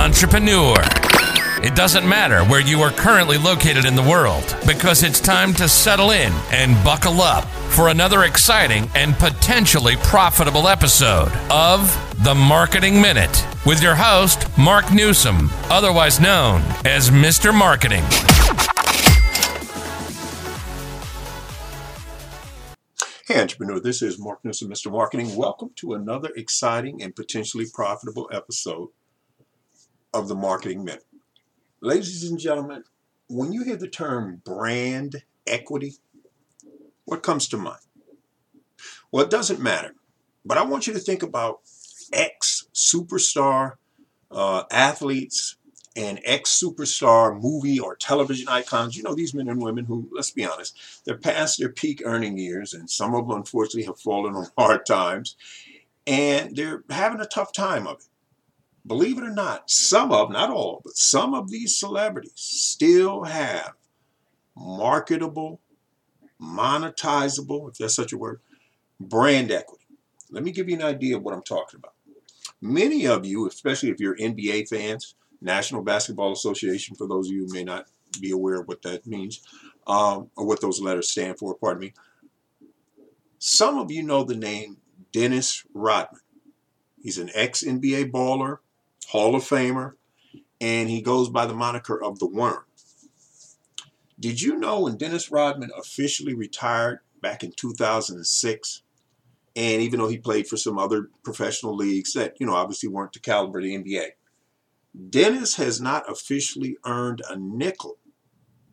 entrepreneur. It doesn't matter where you are currently located in the world because it's time to settle in and buckle up for another exciting and potentially profitable episode of The Marketing Minute with your host, Mark Newsom, otherwise known as Mr. Marketing. Hey, entrepreneur, this is Mark Newsom, Mr. Marketing. Welcome to another exciting and potentially profitable episode of the Marketing Minute. Ladies and gentlemen, when you hear the term brand equity, what comes to mind? Well, it doesn't matter, but I want you to think about ex superstar uh, athletes and ex superstar movie or television icons. You know, these men and women who, let's be honest, they're past their peak earning years, and some of them unfortunately have fallen on hard times, and they're having a tough time of it. Believe it or not, some of, not all, but some of these celebrities still have marketable, monetizable, if that's such a word, brand equity. Let me give you an idea of what I'm talking about. Many of you, especially if you're NBA fans, National Basketball Association, for those of you who may not be aware of what that means, um, or what those letters stand for, pardon me. Some of you know the name Dennis Rodman. He's an ex NBA baller, Hall of Famer, and he goes by the moniker of the Worm. Did you know when Dennis Rodman officially retired back in 2006, and even though he played for some other professional leagues that, you know, obviously weren't the caliber of the NBA, Dennis has not officially earned a nickel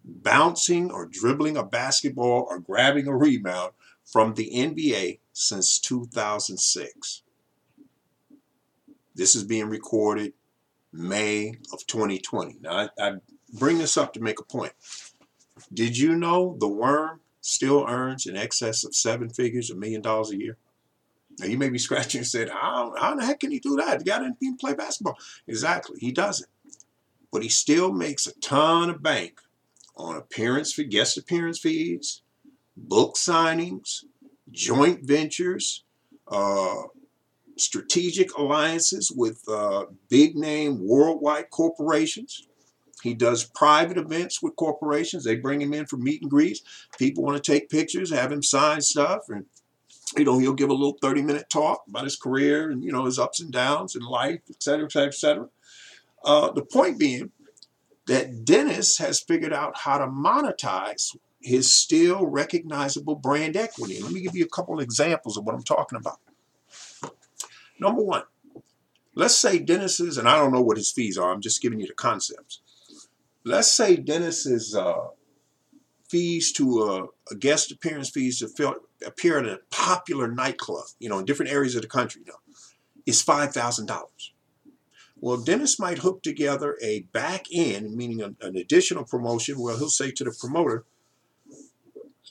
bouncing or dribbling a basketball or grabbing a rebound from the NBA since 2006. This is being recorded May of 2020. Now, I, I, bring this up to make a point. Did you know the worm still earns in excess of seven figures, a million dollars a year? Now you may be scratching and saying, how, how the heck can he do that? The guy didn't even play basketball. Exactly, he doesn't. But he still makes a ton of bank on appearance for guest appearance fees, book signings, joint ventures, uh, strategic alliances with uh, big name worldwide corporations. He does private events with corporations. They bring him in for meet and greets. People want to take pictures, have him sign stuff, and you know, he'll give a little 30 minute talk about his career and, you know, his ups and downs in life, et cetera, et cetera, et cetera. Uh, the point being that Dennis has figured out how to monetize his still recognizable brand equity. let me give you a couple of examples of what I'm talking about. Number one, let's say Dennis's, and I don't know what his fees are, I'm just giving you the concepts. Let's say Dennis's uh, fees to a, a, guest appearance fees to appear at a popular nightclub, you know, in different areas of the country, know, is five thousand dollars. Well, Dennis might hook together a back end, meaning an, an additional promotion, where he'll say to the promoter,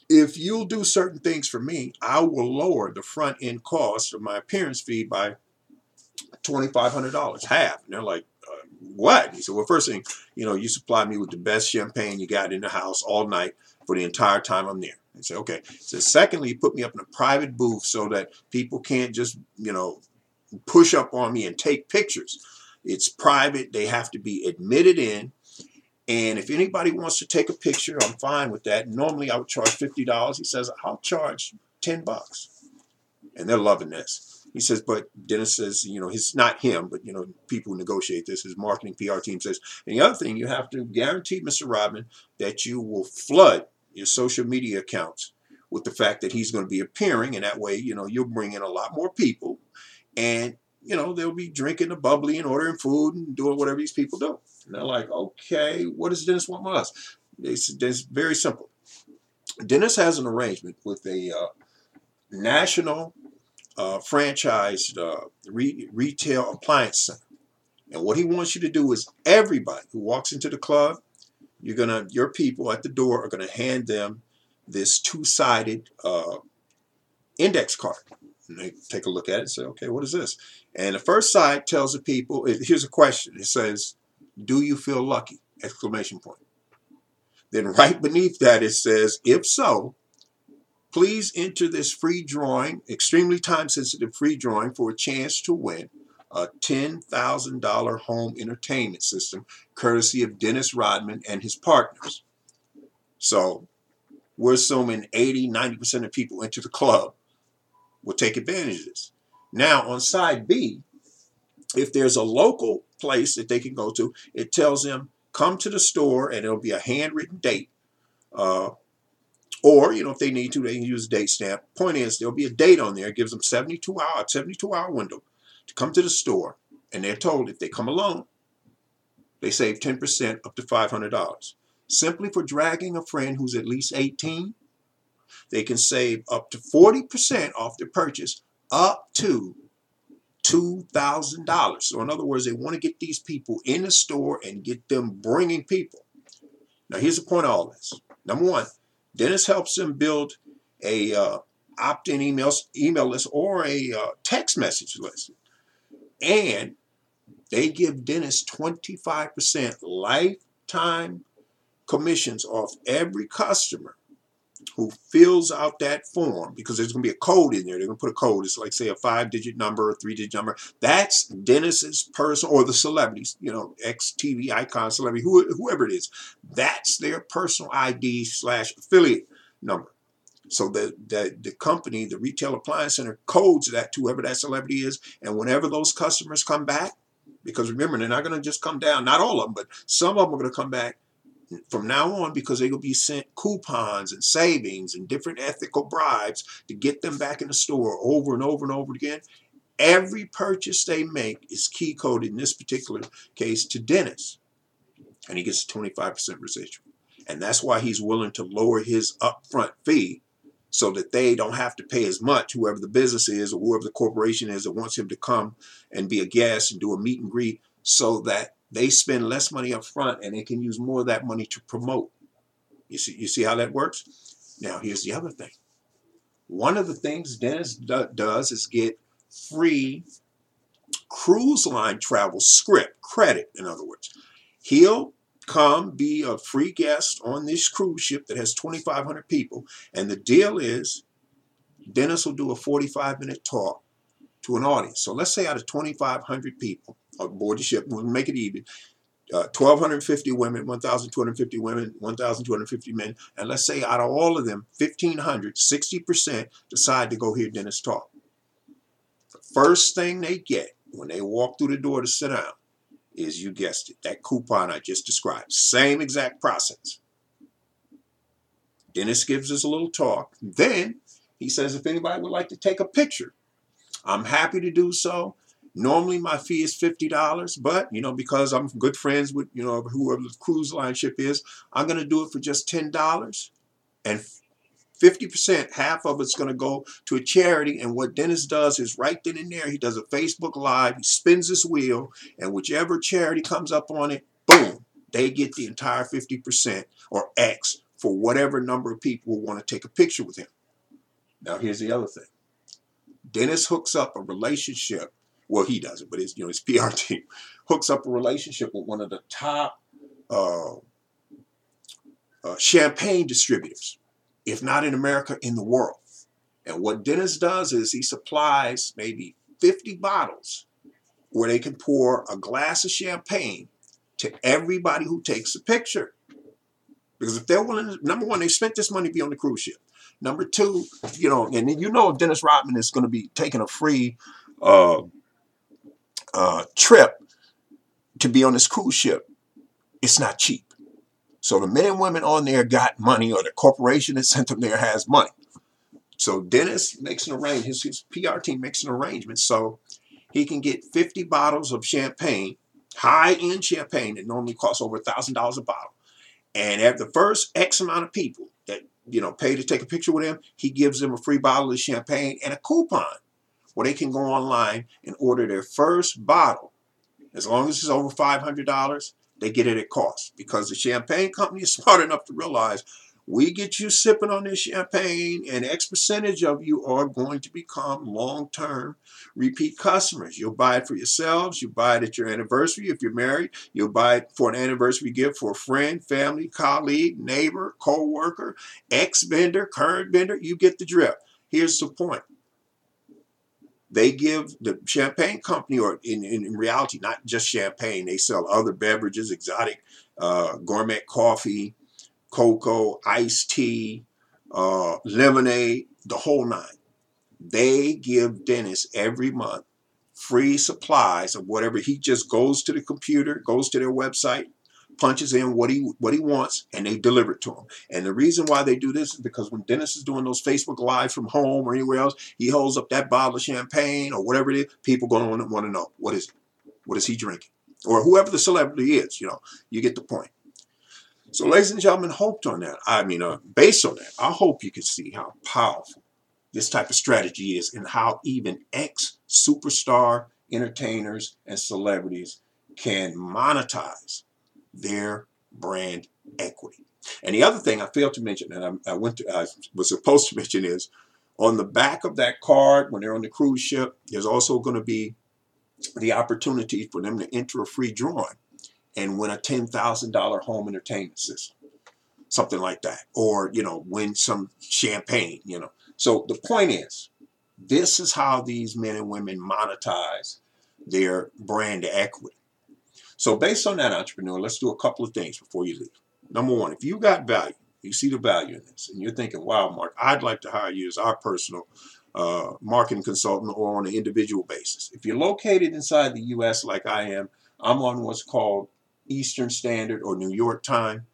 if you'll do certain things for me, I will lower the front end cost of my appearance fee by $2,500, half. And they're like, uh, what? He said, well, first thing, you know, you supply me with the best champagne you got in the house all night for the entire time I'm there. And say, okay. So secondly, you put me up in a private booth so that people can't just, you know, push up on me and take pictures. It's private. They have to be admitted in. And if anybody wants to take a picture, I'm fine with that. Normally I would charge $50. He says, I'll charge 10 bucks. And they're loving this. He says, but Dennis says, you know, it's not him, but, you know, people who negotiate this, his marketing PR team says. And the other thing, you have to guarantee Mr. Rodman that you will flood your social media accounts with the fact that he's going to be appearing. And that way, you know, you'll bring in a lot more people. And you know, they'll be drinking the bubbly and ordering food and doing whatever these people do. And they're like, okay, what does Dennis want from us? It's, it's very simple. Dennis has an arrangement with a uh, national uh, franchised uh, re- retail appliance center. And what he wants you to do is everybody who walks into the club, you're gonna, your people at the door are gonna hand them this two-sided uh, index card. And they take a look at it and say, okay, what is this? And the first side tells the people, here's a question. It says, do you feel lucky? Exclamation point. Then right beneath that it says, if so, please enter this free drawing, extremely time sensitive free drawing for a chance to win a $10,000 home entertainment system courtesy of Dennis Rodman and his partners. So we're assuming 80, 90% of people into the club will take advantage of this. Now, on side B, if there's a local place that they can go to, it tells them come to the store and it'll be a handwritten date. Uh, or, you know, if they need to, they can use a date stamp. Point is, there'll be a date on there. It gives them 72 hour, 72 hour window to come to the store. And they're told if they come alone, they save 10% up to $500. Simply for dragging a friend who's at least 18, they can save up to 40% off their purchase up to $2,000. So, in other words, they want to get these people in the store and get them bringing people. Now, here's the point of all this. Number one, Dennis helps them build a uh, opt-in email, email list or a uh, text message list. And they give Dennis 25% lifetime commissions off every customer who fills out that form because there's going to be a code in there. They're going to put a code. It's like, say, a five digit number or three digit number. That's Dennis's person or the celebrities, you know, ex TV icon celebrity, who, whoever it is. That's their personal ID slash affiliate number. So the, the the company, the retail appliance center, codes that to whoever that celebrity is, and whenever those customers come back, because remember they're not going to just come down, not all of them, but some of them are going to come back from now on because they will be sent coupons and savings and different ethical bribes to get them back in the store over and over and over again. Every purchase they make is key coded in this particular case to Dennis, and he gets a 25% residual. And that's why he's willing to lower his upfront fee so that they don't have to pay as much, whoever the business is or whoever the corporation is that wants him to come and be a guest and do a meet and greet so that they spend less money up front and they can use more of that money to promote. You see, you see how that works? Now, here's the other thing. One of the things Dennis do- does is get free cruise line travel script credit, in other words. He'll come be a free guest on this cruise ship that has 2,500 people. And the deal is Dennis will do a 45 minute talk to an audience. So let's say out of 2,500 people aboard the ship, we'll make it even. Uh, 1,250 women, 1,250 women, 1,250 men, and let's say out of all of them, 1,500, 60% decide to go hear Dennis talk. The first thing they get when they walk through the door to sit down is, you guessed it, that coupon I just described. Same exact process. Dennis gives us a little talk. Then he says, if anybody would like to take a picture, I'm happy to do so. Normally my fee is fifty dollars, but you know because I'm good friends with you know whoever the cruise line ship is, I'm going to do it for just ten dollars, and fifty percent, half of it's going to go to a charity. And what Dennis does is right then and there, he does a Facebook Live, he spins his wheel, and whichever charity comes up on it, boom, they get the entire fifty percent or X for whatever number of people want to take a picture with him. Now here's the other thing. Dennis hooks up a relationship. Well, he doesn't, but his you know his PR team hooks up a relationship with one of the top uh, uh, champagne distributors, if not in America, in the world. And what Dennis does is he supplies maybe 50 bottles where they can pour a glass of champagne to everybody who takes a picture. Because if they're willing, to, number one, they spent this money to be on the cruise ship. Number two, you know, and you know Dennis Rodman is going to be taking a free uh, uh, trip to be on this cruise ship. It's not cheap. So the men and women on there got money, or the corporation that sent them there has money. So Dennis makes an arrangement. His, his PR team makes an arrangement so he can get 50 bottles of champagne, high-end champagne that normally costs over $1,000 a bottle. And at the first X amount of people that you know, pay to take a picture with him, he gives them a free bottle of champagne and a coupon where they can go online and order their first bottle. As long as it's over $500, they get it at cost because the champagne company is smart enough to realize we get you sipping on this champagne, and X percentage of you are going to become long term repeat customers. You'll buy it for yourselves, you buy it at your anniversary if you're married, you'll buy it for an anniversary gift for a friend, family, colleague, neighbor, co worker, ex vendor, current vendor. You get the drift. Here's the point They give the champagne company, or in, in, reality, not just champagne, they sell other beverages, exotic uh, gourmet coffee, cocoa, iced tea, uh, lemonade, the whole nine. They give Dennis every month free supplies of whatever. He just goes to the computer, goes to their website, punches in what he what he wants, and they deliver it to him. And the reason why they do this is because when Dennis is doing those Facebook lives from home or anywhere else, he holds up that bottle of champagne or whatever it is. People going to want to know what is? What is he drinking? Or whoever the celebrity is, you know, you get the point. So, ladies and gentlemen, hoped on that. I mean, uh, based on that, I hope you can see how powerful this type of strategy is and how even ex superstar entertainers and celebrities can monetize their brand equity. And the other thing I failed to mention, and I, I went to, I was supposed to mention is on the back of that card when they're on the cruise ship, there's also going to be the opportunity for them to enter a free drawing and win a $10,000 home entertainment system, something like that, or you know, win some champagne. You know, so the point is, this is how these men and women monetize their brand equity. So, based on that, entrepreneur, let's do a couple of things before you leave. Number one, if you got value, you see the value in this, and you're thinking, wow, Mark, I'd like to hire you as our personal uh, marketing consultant or on an individual basis. If you're located inside the U.S. like I am, I'm on what's called Eastern Standard or New York time.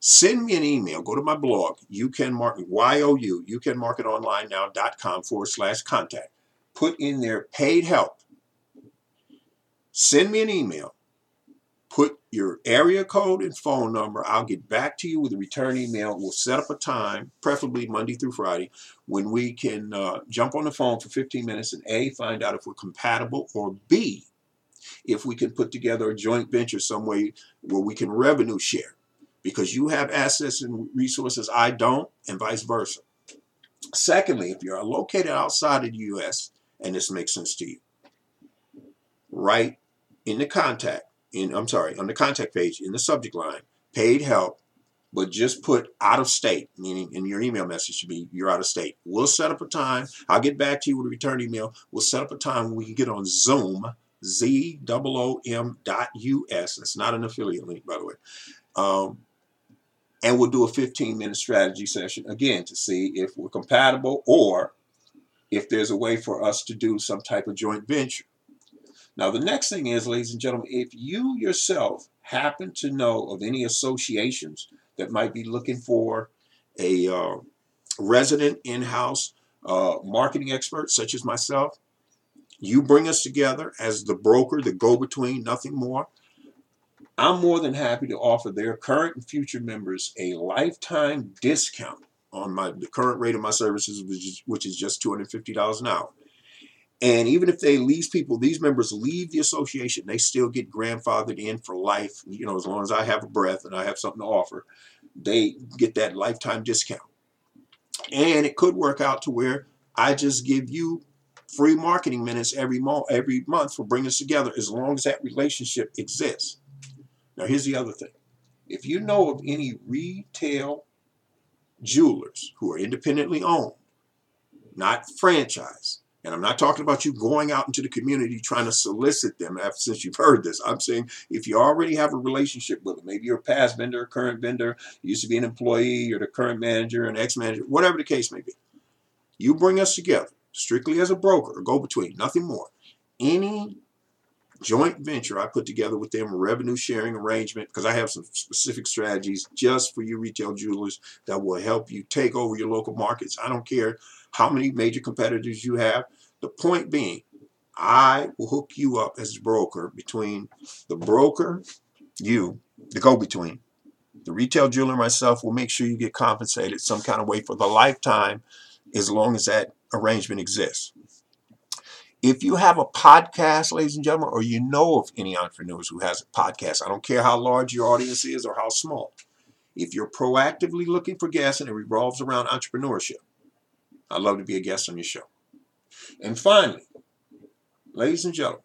Send me an email. Go to my blog. You can market Y-O-U, you can market online now.com forward slash contact. Put in there paid help. Send me an email put your area code and phone number. I'll get back to you with a return email. We'll set up a time, preferably Monday through Friday, when we can uh, jump on the phone for 15 minutes and A, find out if we're compatible, or B, if we can put together a joint venture some way where we can revenue share. Because you have assets and resources I don't, and vice versa. Secondly, if you're located outside of the U.S., and this makes sense to you, write in the contact in I'm sorry, on the contact page in the subject line, paid help, but just put out of state, meaning in your email message should be you're out of state. We'll set up a time. I'll get back to you with a return email. We'll set up a time when we can get on Zoom, Z O O M dot US. That's not an affiliate link, by the way. Um, and we'll do a 15 minute strategy session again to see if we're compatible or if there's a way for us to do some type of joint venture. Now, the next thing is, ladies and gentlemen, if you yourself happen to know of any associations that might be looking for a uh, resident in-house uh, marketing expert such as myself, you bring us together as the broker, the go-between, nothing more. I'm more than happy to offer their current and future members a lifetime discount on my the current rate of my services, which is, which is just $250 an hour. And even if they leave people, these members leave the association, they still get grandfathered in for life. You know, as long as I have a breath and I have something to offer, they get that lifetime discount. And it could work out to where I just give you free marketing minutes every month, every month for bringing us together, as long as that relationship exists. Now, here's the other thing: if you know of any retail jewelers who are independently owned, not franchise, and I'm not talking about you going out into the community trying to solicit them after, since you've heard this. I'm saying if you already have a relationship with them, maybe you're a past vendor, a current vendor, you used to be an employee, you're the current manager, an ex-manager, whatever the case may be. You bring us together strictly as a broker, a go-between, nothing more. Any joint venture I put together with them, a revenue sharing arrangement, because I have some specific strategies just for you retail jewelers that will help you take over your local markets. I don't care how many major competitors you have. The point being, I will hook you up as a broker between the broker, you, the go between, the retail jeweler, myself will make sure you get compensated some kind of way for the lifetime as long as that arrangement exists. If you have a podcast, ladies and gentlemen, or you know of any entrepreneurs who has a podcast, I don't care how large your audience is or how small. If you're proactively looking for guests and it revolves around entrepreneurship, I'd love to be a guest on your show. And finally, ladies and gentlemen,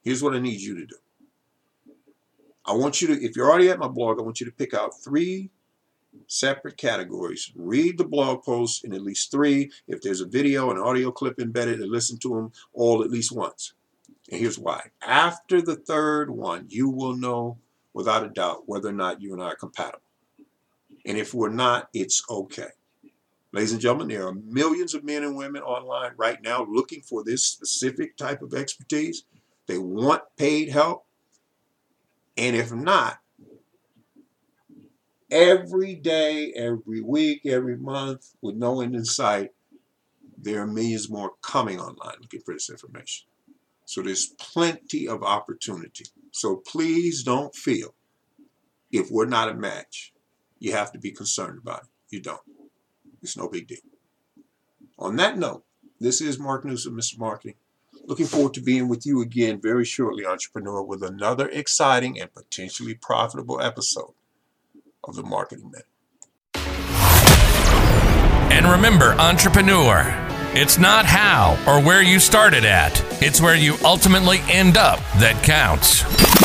here's what I need you to do. I want you to, if you're already at my blog, I want you to pick out three separate categories. Read the blog posts in at least three. If there's a video and audio clip embedded, and listen to them all at least once. And here's why. After the third one, you will know without a doubt whether or not you and I are compatible. And if we're not, it's okay. Ladies and gentlemen, there are millions of men and women online right now looking for this specific type of expertise. They want paid help. And if not, every day, every week, every month, with no end in sight, there are millions more coming online looking for this information. So there's plenty of opportunity. So please don't feel if we're not a match, you have to be concerned about it. You don't. It's no big deal. On that note, this is Mark Newsom, Mr. Marketing. Looking forward to being with you again very shortly, entrepreneur, with another exciting and potentially profitable episode of the Marketing. And remember, entrepreneur, it's not how or where you started at, it's where you ultimately end up that counts.